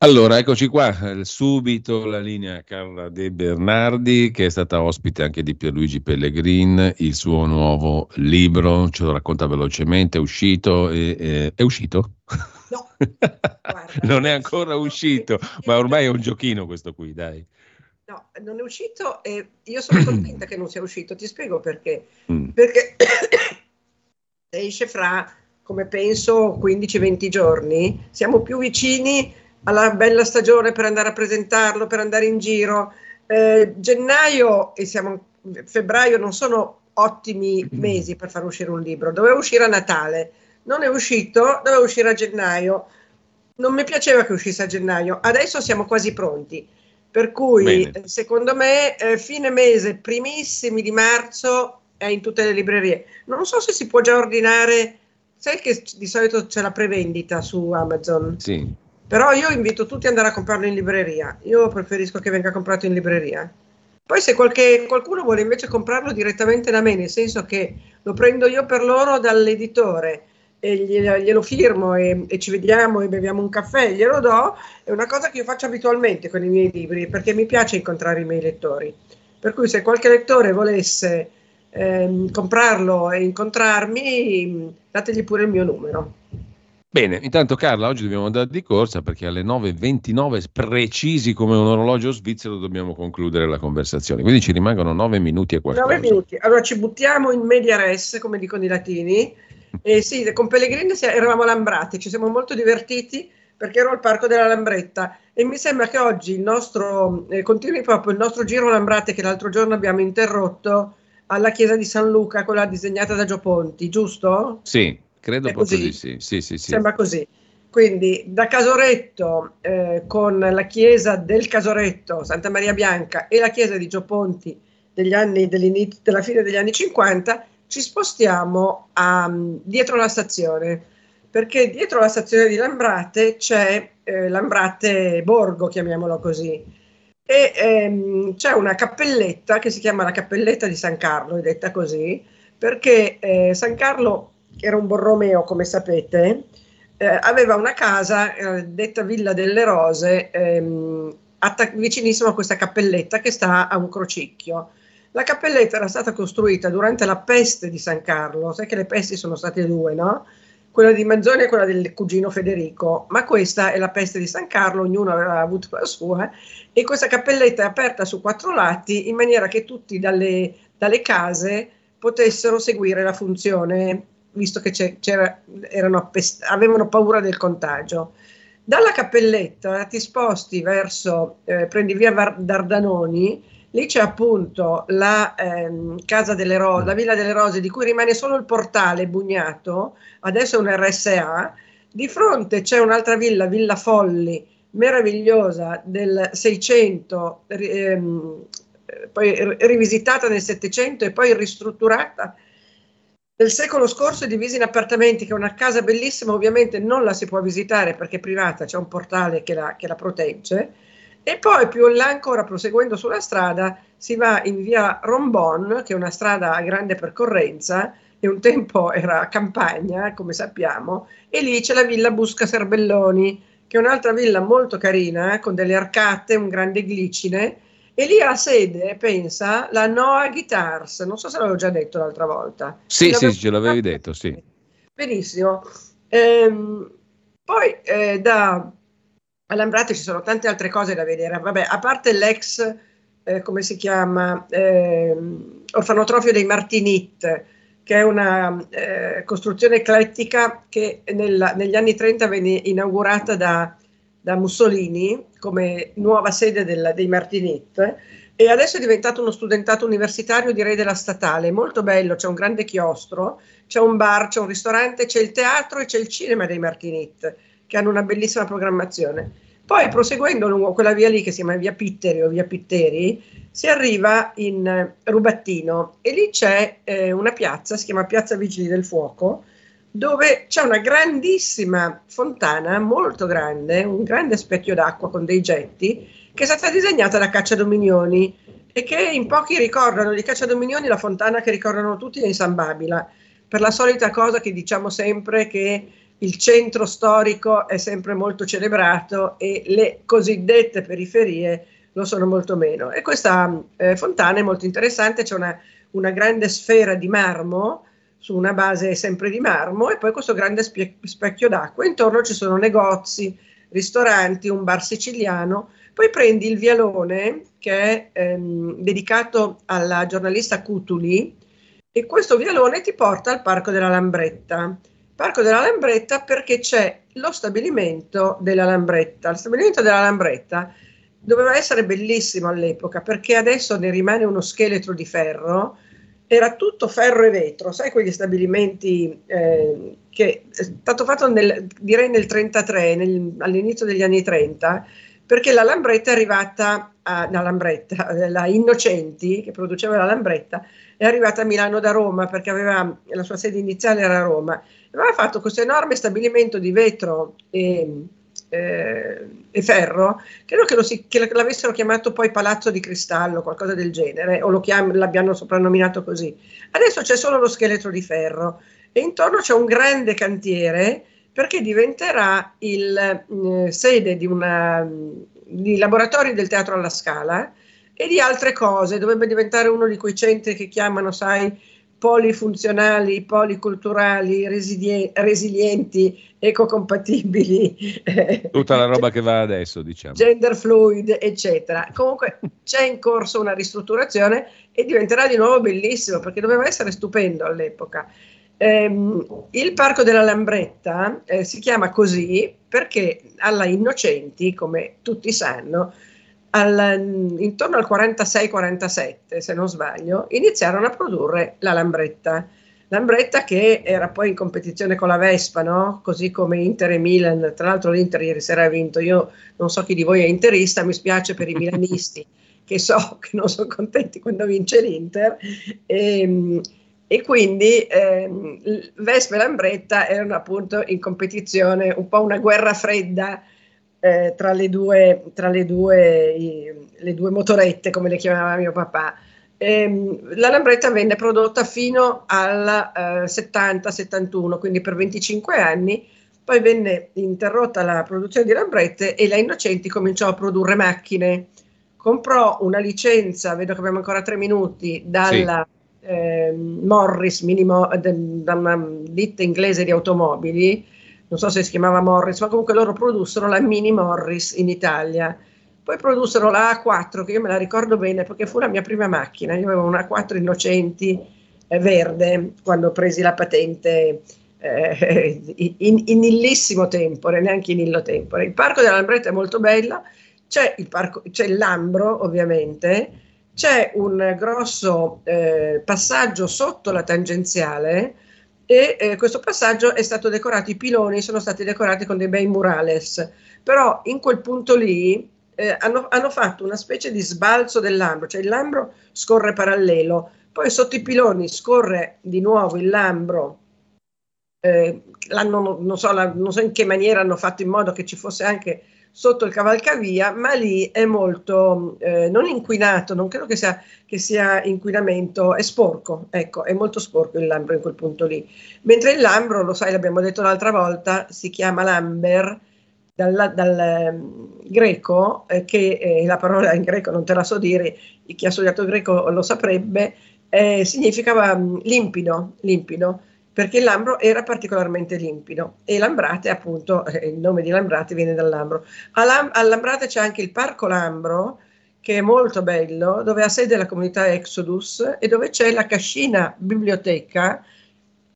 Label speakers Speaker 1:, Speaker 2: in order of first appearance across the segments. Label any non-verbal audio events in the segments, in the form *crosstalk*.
Speaker 1: Allora, eccoci qua, eh, subito la linea Carla De Bernardi, che è stata ospite anche di Pierluigi Pellegrin, il suo nuovo libro, ce lo racconta velocemente, è uscito, e, e, è uscito?
Speaker 2: No, *laughs*
Speaker 1: non è ancora uscito, ma ormai è un giochino questo qui, dai.
Speaker 2: No, non è uscito e io sono convinta che non sia uscito, ti spiego perché.
Speaker 1: Mm.
Speaker 2: Perché *coughs* esce fra, come penso, 15-20 giorni, siamo più vicini alla bella stagione per andare a presentarlo, per andare in giro. Eh, gennaio e siamo febbraio non sono ottimi mesi per far uscire un libro. Doveva uscire a Natale, non è uscito, doveva uscire a gennaio. Non mi piaceva che uscisse a gennaio, adesso siamo quasi pronti. Per cui,
Speaker 1: Bene.
Speaker 2: secondo me, eh, fine mese, primissimi di marzo è in tutte le librerie. Non so se si può già ordinare, sai che di solito c'è la prevendita su Amazon.
Speaker 1: Sì,
Speaker 2: Però io invito tutti ad andare a comprarlo in libreria. Io preferisco che venga comprato in libreria. Poi se qualche- qualcuno vuole invece comprarlo direttamente da me, nel senso che lo prendo io per loro dall'editore e glielo, firmo e, e ci vediamo e beviamo un caffè, glielo do, è una cosa che io faccio abitualmente con i miei libri perché mi piace incontrare i miei lettori. Per cui se qualche lettore volesse ehm, comprarlo e incontrarmi, dategli pure il mio numero.
Speaker 1: Bene, intanto Carla, oggi dobbiamo andare di corsa perché alle 9.29 precisi come un orologio svizzero dobbiamo concludere la conversazione. Quindi ci rimangono 9 minuti e qualcosa.
Speaker 2: 9 minuti. Allora ci buttiamo in media res, come dicono i latini. E sì, con Pellegrini eravamo a Lambrate, ci siamo molto divertiti perché ero al Parco della Lambretta e mi sembra che oggi il nostro, eh, continui proprio il nostro giro Lambrate che l'altro giorno abbiamo interrotto alla chiesa di San Luca, quella disegnata da Gio Ponti, giusto?
Speaker 1: Sì, credo proprio
Speaker 2: così?
Speaker 1: di sì. Sì, sì, sì.
Speaker 2: Sembra così. Quindi da Casoretto eh, con la chiesa del Casoretto, Santa Maria Bianca e la chiesa di Gio Ponti degli anni, della fine degli anni 50, ci spostiamo a, dietro la stazione, perché dietro la stazione di Lambrate c'è eh, Lambrate Borgo, chiamiamolo così, e ehm, c'è una cappelletta che si chiama la cappelletta di San Carlo, è detta così, perché eh, San Carlo era un Borromeo, come sapete, eh, aveva una casa eh, detta Villa delle Rose, ehm, attac- vicinissimo a questa cappelletta che sta a un crocicchio. La cappelletta era stata costruita durante la peste di San Carlo, sai che le pesti sono state due, no? Quella di Manzoni e quella del cugino Federico, ma questa è la peste di San Carlo, ognuno aveva avuto la sua, e questa cappelletta è aperta su quattro lati in maniera che tutti dalle, dalle case potessero seguire la funzione, visto che appest- avevano paura del contagio. Dalla cappelletta ti sposti verso, eh, prendi via Var- Dardanoni, lì c'è appunto la ehm, casa delle rose, la Villa delle Rose, di cui rimane solo il portale bugnato, adesso è un RSA. Di fronte c'è un'altra villa, Villa Folli, meravigliosa del 600, ri- ehm, eh, poi ri- rivisitata nel 700 e poi ristrutturata del secolo scorso è divisa in appartamenti, che è una casa bellissima, ovviamente non la si può visitare perché è privata, c'è un portale che la, che la protegge. E poi più in là ancora, proseguendo sulla strada, si va in via Rombon, che è una strada a grande percorrenza, e un tempo era campagna, come sappiamo, e lì c'è la villa Busca Serbelloni, che è un'altra villa molto carina, con delle arcate, un grande glicine, e lì ha sede, pensa, la Noah Guitars, non so se l'avevo già detto l'altra volta.
Speaker 1: Sì, sì, ce l'avevi detto, sì.
Speaker 2: Benissimo. Ehm, poi eh, da Alambrate ci sono tante altre cose da vedere. Vabbè, a parte l'ex, eh, come si chiama, ehm, orfanotrofio dei Martinit, che è una eh, costruzione eclettica che nella- negli anni 30 venne inaugurata da, da Mussolini come nuova sede del- dei Martinit e adesso è diventato uno studentato universitario, direi della statale, molto bello, c'è un grande chiostro, c'è un bar, c'è un ristorante, c'è il teatro e c'è il cinema dei Martinit, che hanno una bellissima programmazione. Poi proseguendo lungo quella via lì che si chiama via Pitteri o via Pitteri, si arriva in eh, Rubattino e lì c'è eh, una piazza, si chiama Piazza Vigili del Fuoco, dove c'è una grandissima fontana, molto grande, un grande specchio d'acqua con dei getti, che è stata disegnata da Cacciadominioni e che in pochi ricordano di Cacciadominioni la fontana che ricordano tutti è in San Babila, per la solita cosa che diciamo sempre che il centro storico è sempre molto celebrato e le cosiddette periferie lo sono molto meno. E questa eh, fontana è molto interessante, c'è una, una grande sfera di marmo su una base sempre di marmo e poi questo grande spie- specchio d'acqua. Intorno ci sono negozi, ristoranti, un bar siciliano. Poi prendi il vialone che è ehm, dedicato alla giornalista Cutuli e questo vialone ti porta al Parco della Lambretta. Parco della Lambretta perché c'è lo stabilimento della Lambretta. Lo stabilimento della Lambretta doveva essere bellissimo all'epoca perché adesso ne rimane uno scheletro di ferro era tutto ferro e vetro, sai quegli stabilimenti eh, che è stato fatto nel, direi nel 33, nel, all'inizio degli anni 30, perché la Lambretta è arrivata a, la Lambretta, la Innocenti che produceva la Lambretta, è arrivata a Milano da Roma perché aveva, la sua sede iniziale era a Roma. Aveva fatto questo enorme stabilimento di vetro e eh, e ferro, credo che, si, che, l'avessero chiamato poi Palazzo di Cristallo, qualcosa del genere, o chiam- l'abbiano soprannominato così. Adesso c'è solo lo scheletro di ferro e intorno c'è un grande cantiere perché diventerà il eh, sede di, una, di laboratori del teatro alla Scala e di altre cose, dovrebbe diventare uno di quei centri che chiamano, sai, polifunzionali, policulturali, resilie- resilienti, ecocompatibili. *laughs*
Speaker 1: Tutta la roba che va adesso, diciamo.
Speaker 2: Gender fluid, eccetera. Comunque c'è in corso una ristrutturazione e diventerà di nuovo bellissimo perché doveva essere stupendo all'epoca. Eh, il Parco della Lambretta eh, si chiama così perché alla Innocenti, come tutti sanno, al, intorno al 46-47, se non sbaglio, iniziarono a produrre la Lambretta. Lambretta che era poi in competizione con la Vespa, no? così come Inter e Milan. Tra l'altro l'Inter ieri sera ha vinto. Io non so chi di voi è interista, mi spiace per i milanisti *laughs* che so che non sono contenti quando vince l'Inter. E, ehm, e quindi eh, Vespa e Lambretta erano appunto in competizione, un po' una guerra fredda eh, tra, le due, tra le, due, i, le due motorette, come le chiamava mio papà. Ehm, la lambretta venne prodotta fino al eh, 70-71, quindi per 25 anni, poi venne interrotta la produzione di lambrette e la Innocenti cominciò a produrre macchine. Comprò una licenza, vedo che abbiamo ancora tre minuti, dalla sì. eh, Morris, minimo, da una ditta inglese di automobili, non so se si chiamava Morris, ma comunque loro produssero la Mini Morris in Italia. Poi produssero la A4, che io me la ricordo bene perché fu la mia prima macchina. Io avevo una A4 Innocenti eh, verde quando presi la patente eh, *laughs* in, in illissimo tempo, neanche in illo tempo. Il parco della Lambretta è molto bello, c'è il, parco, c'è il Lambro ovviamente, c'è un grosso eh, passaggio sotto la tangenziale e eh, questo passaggio è stato decorato, i piloni sono stati decorati con dei bei murales, però in quel punto lì eh, hanno, hanno, fatto una specie di sbalzo del Lambro, cioè il Lambro scorre parallelo, poi sotto i piloni scorre di nuovo il Lambro, eh, non, so, la, non so in che maniera hanno fatto in modo che ci fosse anche sotto il cavalcavia, ma lì è molto eh, non inquinato, non credo che sia, che sia, inquinamento, è sporco, ecco, è molto sporco il Lambro in quel punto lì. Mentre il Lambro, lo sai, l'abbiamo detto l'altra volta, si chiama Lamber dal, dal eh, greco, eh, che eh, la parola in greco non te la so dire, chi ha studiato greco lo saprebbe, eh, significava mm, limpido, limpido perché il Lambro era particolarmente limpido e Lambrate appunto, eh, il nome di Lambrate viene dal Lambro. A, a Lambrate c'è anche il Parco Lambro che è molto bello, dove ha sede la comunità Exodus e dove c'è la Cascina Biblioteca,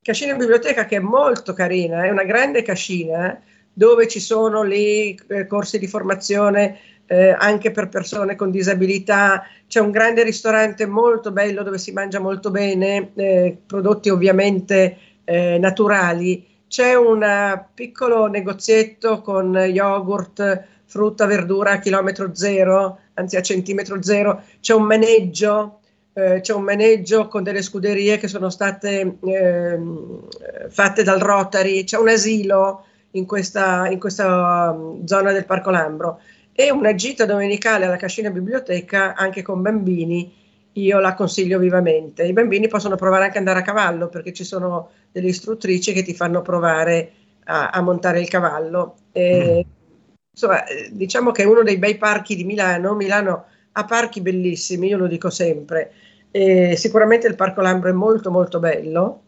Speaker 2: Cascina Biblioteca che è molto carina, è una grande cascina dove ci sono lì eh, corsi di formazione eh, anche per persone con disabilità, c'è un grande ristorante molto bello dove si mangia molto bene, eh, prodotti ovviamente eh, naturali. C'è un piccolo negozietto con yogurt, frutta, verdura a chilometro zero, anzi a centimetro zero, c'è un maneggio, eh, c'è un maneggio con delle scuderie che sono state eh, fatte dal Rotary, c'è un asilo in questa, in questa um, zona del Parco Lambro. E una gita domenicale alla Cascina Biblioteca anche con bambini io la consiglio vivamente. I bambini possono provare anche ad andare a cavallo perché ci sono delle istruttrici che ti fanno provare a, a montare il cavallo. E, mm. Insomma, diciamo che è uno dei bei parchi di Milano. Milano ha parchi bellissimi, io lo dico sempre. E sicuramente il Parco Lambro è molto molto bello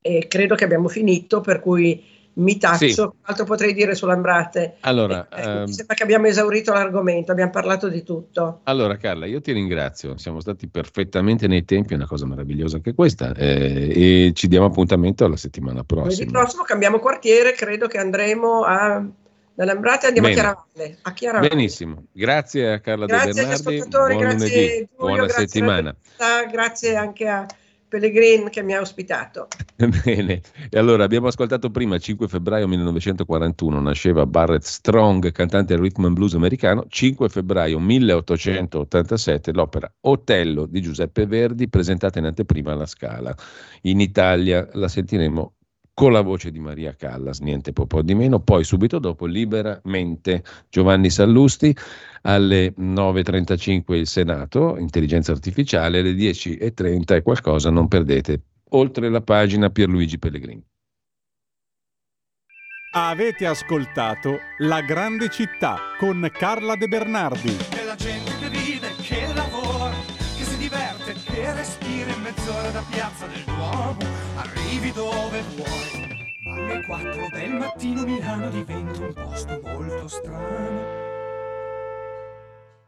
Speaker 2: e credo che abbiamo finito, per cui mi taccio, sì. altro potrei dire sull'Ambrate.
Speaker 1: Allora, eh,
Speaker 2: ehm, mi sembra che abbiamo esaurito l'argomento, abbiamo parlato di tutto.
Speaker 1: Allora Carla, io ti ringrazio, siamo stati perfettamente nei tempi, è una cosa meravigliosa anche questa, eh, e ci diamo appuntamento alla settimana prossima.
Speaker 2: Lunedì prossimo cambiamo quartiere, credo che andremo a... Dall'Ambrate andiamo Bene. a Chiaravalle, a Chiaravalle.
Speaker 1: Benissimo, grazie a Carla
Speaker 2: grazie
Speaker 1: De Bernardi,
Speaker 2: buon grazie
Speaker 1: lunedì, Giulio, buona
Speaker 2: grazie
Speaker 1: settimana.
Speaker 2: Grazie anche a Pellegrin che mi ha ospitato. *laughs*
Speaker 1: Bene, e allora abbiamo ascoltato prima, 5 febbraio 1941, nasceva Barrett Strong, cantante del rhythm and blues americano, 5 febbraio 1887 l'opera Otello di Giuseppe Verdi, presentata in anteprima alla Scala. In Italia la sentiremo con la voce di Maria Callas, niente po', po di meno, poi subito dopo liberamente Giovanni Sallusti alle 9.35 il Senato, intelligenza artificiale, alle 10.30 e qualcosa non perdete, oltre la pagina Pierluigi Pellegrini.
Speaker 3: Avete ascoltato La grande città con Carla De Bernardi.
Speaker 4: E la gente che vive, che lavora, che si diverte, che respira in mezz'ora da piazza del Duomo arrivi dove vuoi. Ma alle 4 del mattino Milano diventa un posto molto strano